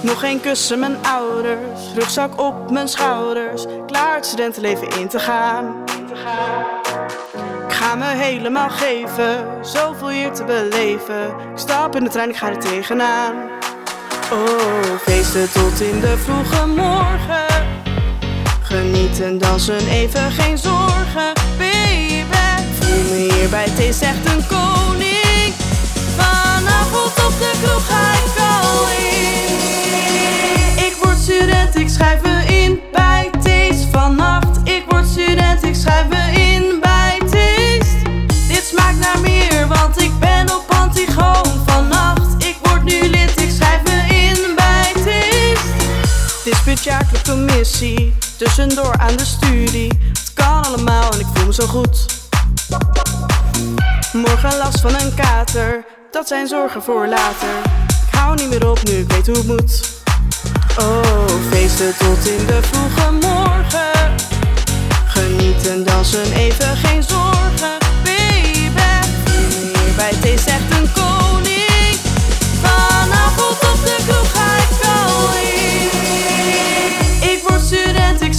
Nog geen kussen mijn ouders, rugzak op mijn schouders, klaar het studentenleven in te gaan. Ik ga me helemaal geven, zoveel hier te beleven. Ik stap in de trein, ik ga er tegenaan. Oh, feesten tot in de vroege morgen. Genieten, dansen, even geen zorgen, baby. Voel me hier bij thee, zegt een koning. Is budjaarlijke commissie, tussendoor aan de studie. Het kan allemaal en ik voel me zo goed. Morgen last van een kater, dat zijn zorgen voor later. Ik hou niet meer op nu, ik weet hoe het moet. Oh, feesten tot in de vroege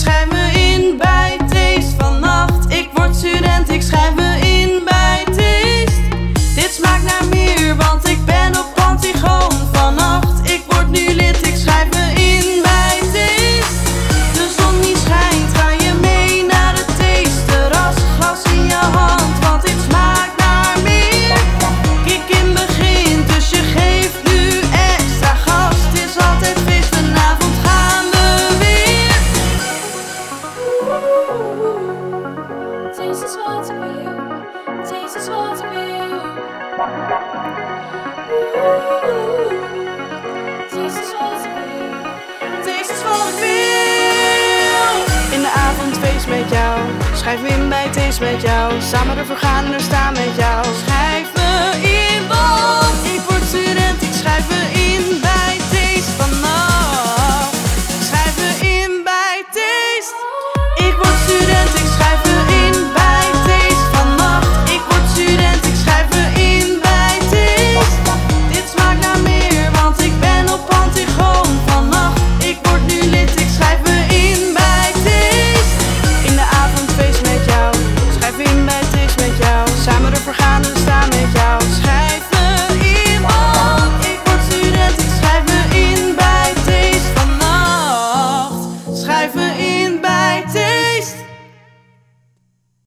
me Schrijf me in bij Thees met jou. Samen ervoor gaan en er staan met jou.